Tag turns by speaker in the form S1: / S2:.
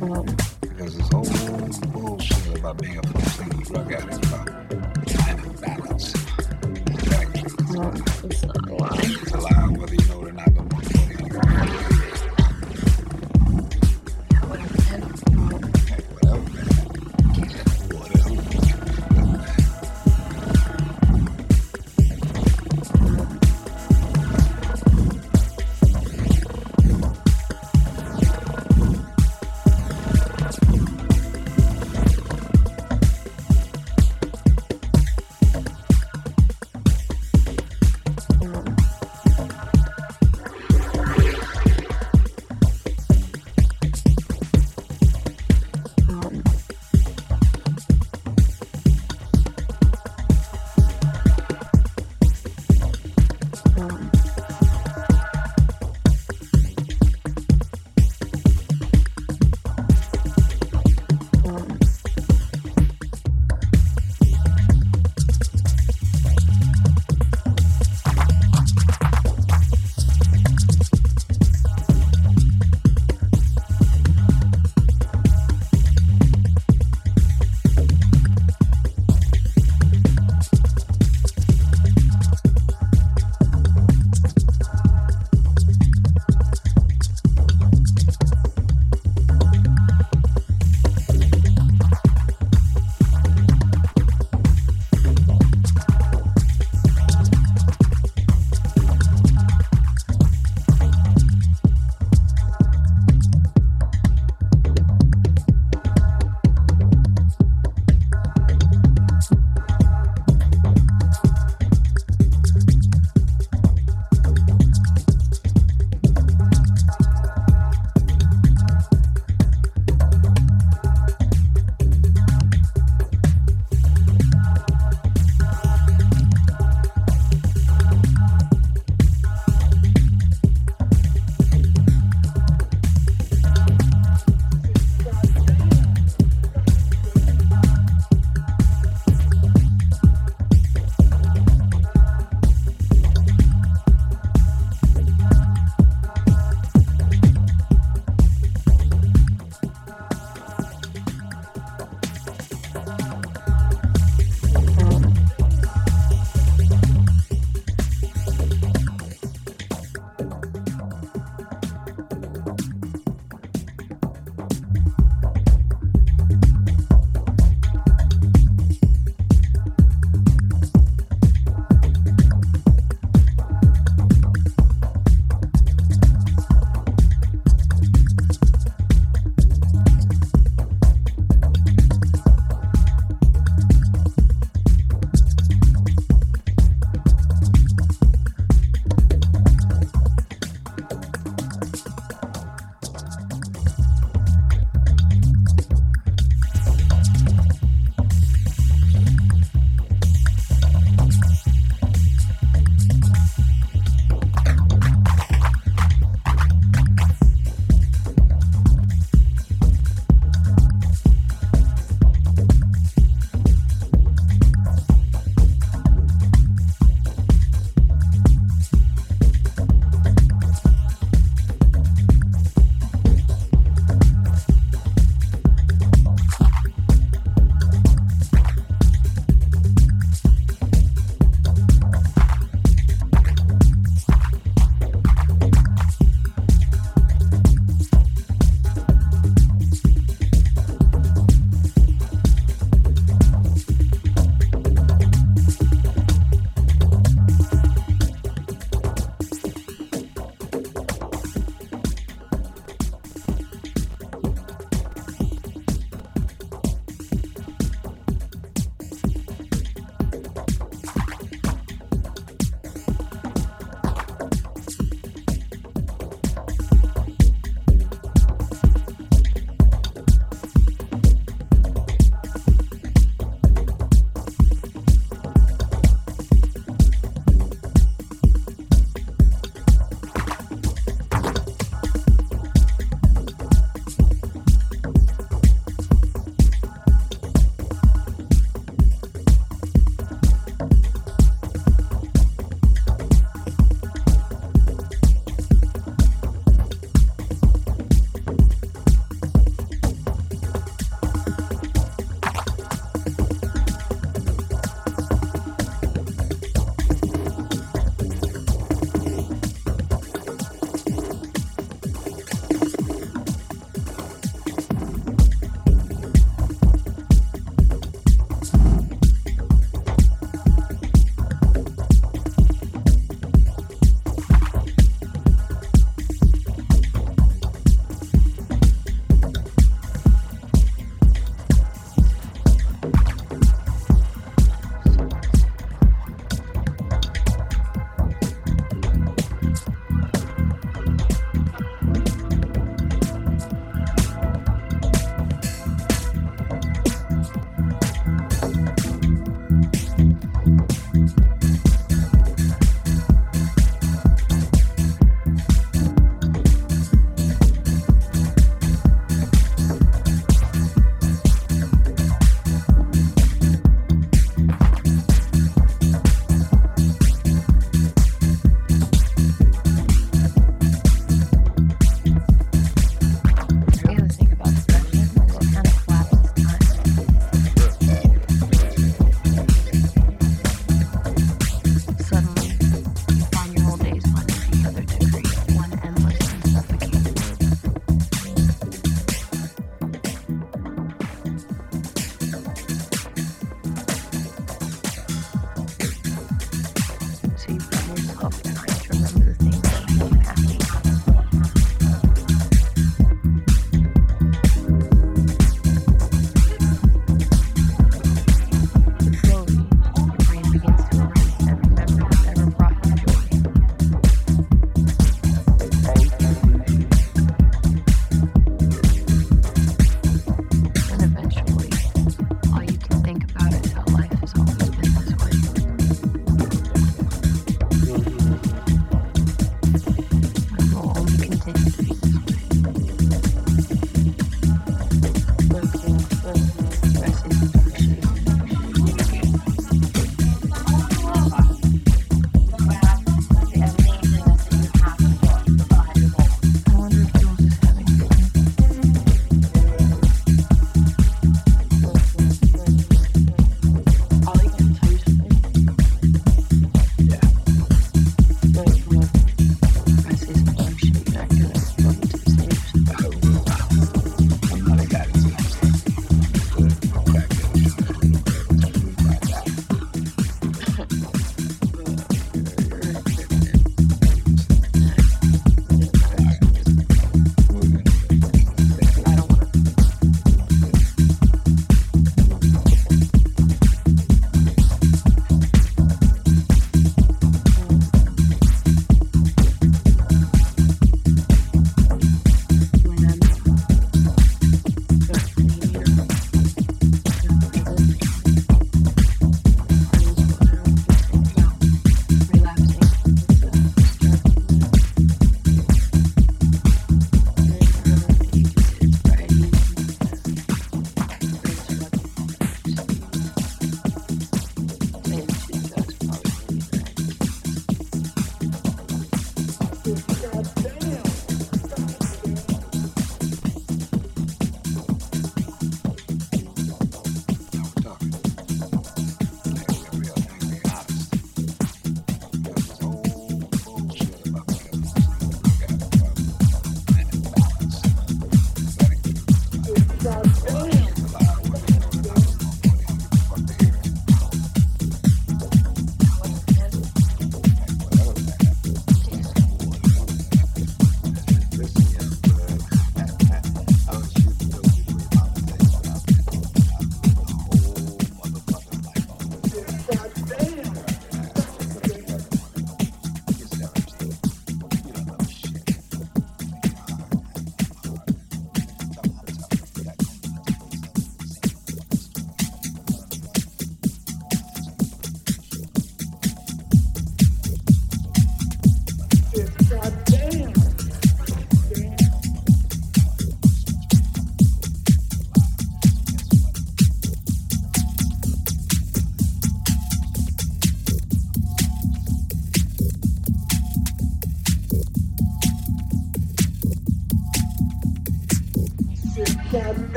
S1: Because it's all bullshit about being a fucking drug addict.